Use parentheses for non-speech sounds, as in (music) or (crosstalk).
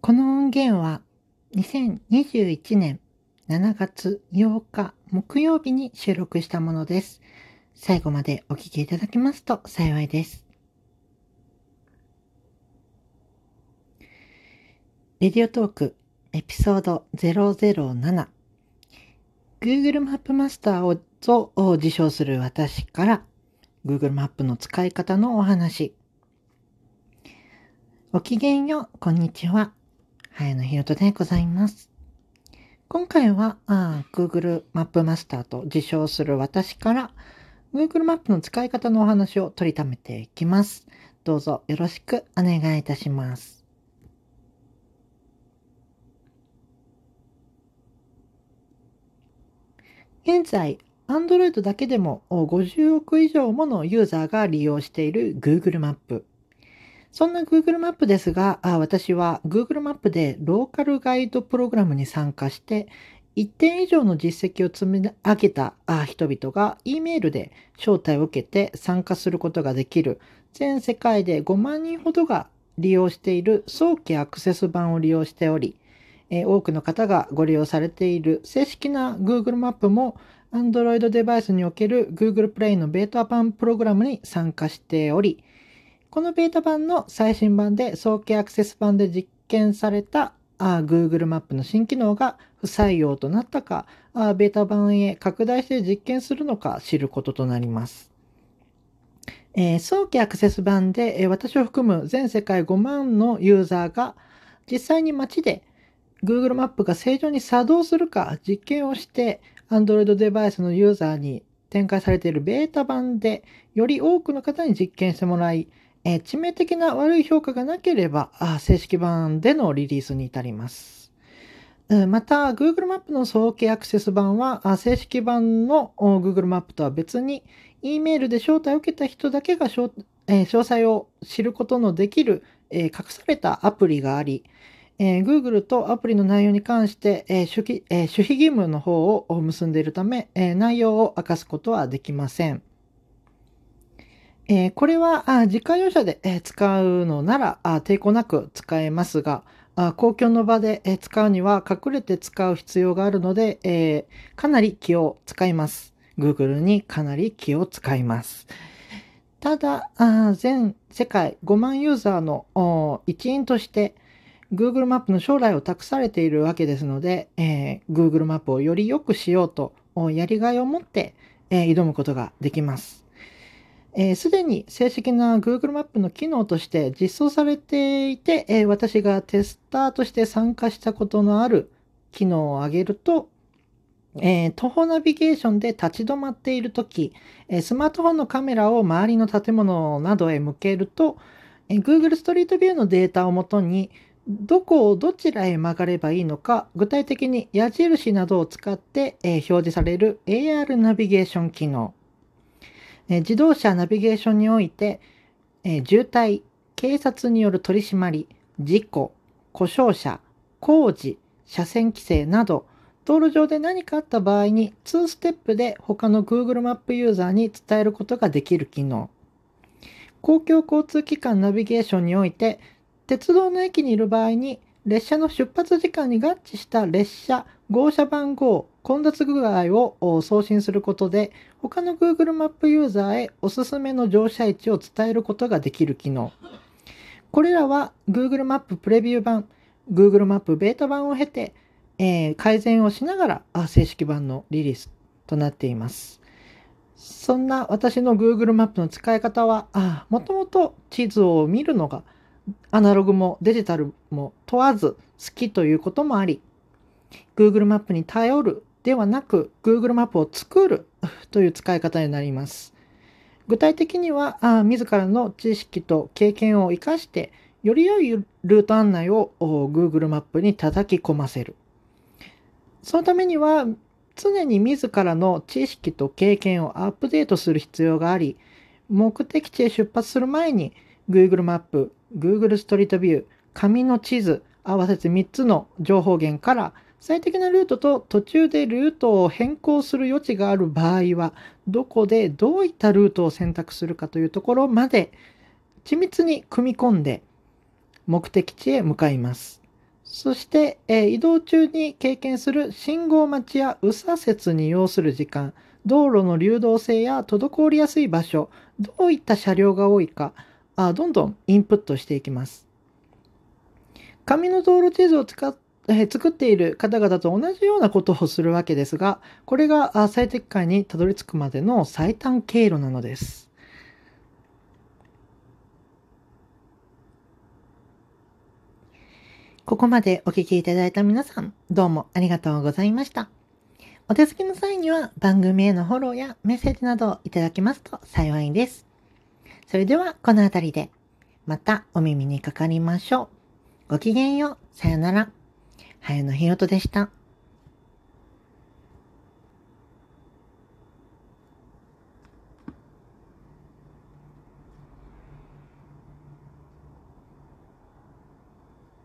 この音源は2021年7月8日木曜日に収録したものです。最後までお聞きいただけますと幸いです。レディオトークエピソード007 Google マップマスターを自称する私から Google マップの使い方のお話。ごきげんよう、こんにちは。早野ひろとでございます。今回はあ Google マップマスターと自称する私から Google マップの使い方のお話を取りためていきます。どうぞよろしくお願いいたします。現在、Android だけでも50億以上ものユーザーが利用している Google マップ。そんな Google マップですが、あ私は Google マップでローカルガイドプログラムに参加して、一点以上の実績を積み上げた人々が E メールで招待を受けて参加することができる。全世界で5万人ほどが利用している早期アクセス版を利用しており、多くの方がご利用されている正式な Google マップも Android デバイスにおける Google Play のベータ版プログラムに参加しており、このベータ版の最新版で早期アクセス版で実験されたあ Google マップの新機能が不採用となったかあ、ベータ版へ拡大して実験するのか知ることとなります。えー、早期アクセス版で、えー、私を含む全世界5万のユーザーが実際に街で Google マップが正常に作動するか実験をして Android デバイスのユーザーに展開されているベータ版でより多くの方に実験してもらい、えー、致命的な悪い評価がなければあ正式版でのリリースに至ります。また、Google マップの早期アクセス版は正式版の Google マップとは別に E メールで招待を受けた人だけが詳細を知ることのできる隠されたアプリがあり、Google とアプリの内容に関して守秘義務の方を結んでいるため内容を明かすことはできません。えこれはあ自家用車でえ使うのならあ抵抗なく使えますが、あ公共の場でえ使うには隠れて使う必要があるので、えー、かなり気を使います。Google にかなり気を使います。ただ、あ全世界5万ユーザーの一員として、Google マップの将来を託されているわけですので、えー、Google マップをより良くしようと、やりがいを持って、え、挑むことができます。すで、に正式な Google マップの機能として実装されていて、えー、私がテスターとして参加したことのある機能を挙げると、えー、徒歩ナビゲーションで立ち止まっているとき、え、スマートフォンのカメラを周りの建物などへ向けると、え、Google ストリートビューのデータをもとに、どこをどちらへ曲がればいいのか、具体的に矢印などを使って、え表示される AR ナビゲーション機能。え自動車ナビゲーションにおいて、え渋滞、警察による取り締まり、事故、故障車、工事、車線規制など、道路上で何かあった場合に2ステップで他の Google マップユーザーに伝えることができる機能。公共交通機関ナビゲーションにおいて、鉄道の駅にいる場合に、列車の出発時間に合致した列車、号車番号、混雑具合を送信することで、他の Google マップユーザーへおすすめの乗車位置を伝えることができる機能。これらは Google マッププレビュー版、Google マップベータ版を経て、えー、改善をしながら正式版のリリースとなっています。そんな私の Google マップの使い方は、もともと地図を見るのがアナログもデジタルも問わず好きということもあり、Google マップに頼るではなく Google マップを作る (laughs) という使い方になります。具体的にはあ自らの知識と経験を生かしてより良いルート案内を Google マップに叩き込ませる。そのためには常に自らの知識と経験をアップデートする必要があり、目的地へ出発する前に Google マップ、Google ストリートビュー、紙の地図、合わせて3つの情報源から最適なルートと途中でルートを変更する余地がある場合は、どこでどういったルートを選択するかというところまで緻密に組み込んで目的地へ向かいます。そして、え移動中に経験する信号待ちや右左折に要する時間、道路の流動性や滞りやすい場所、どういった車両が多いか、あどんどんインプットしていきます。紙の道路地図を使ってえ作っている方々と同じようなことをするわけですが、これが最適解にたどり着くまでの最短経路なのです。ここまでお聞きいただいた皆さん、どうもありがとうございました。お手すきの際には番組へのフォローやメッセージなどをいただけますと幸いです。それではこの辺りでまたお耳にかかりましょう。ごきげんよう。さよなら。はやのひろとでした。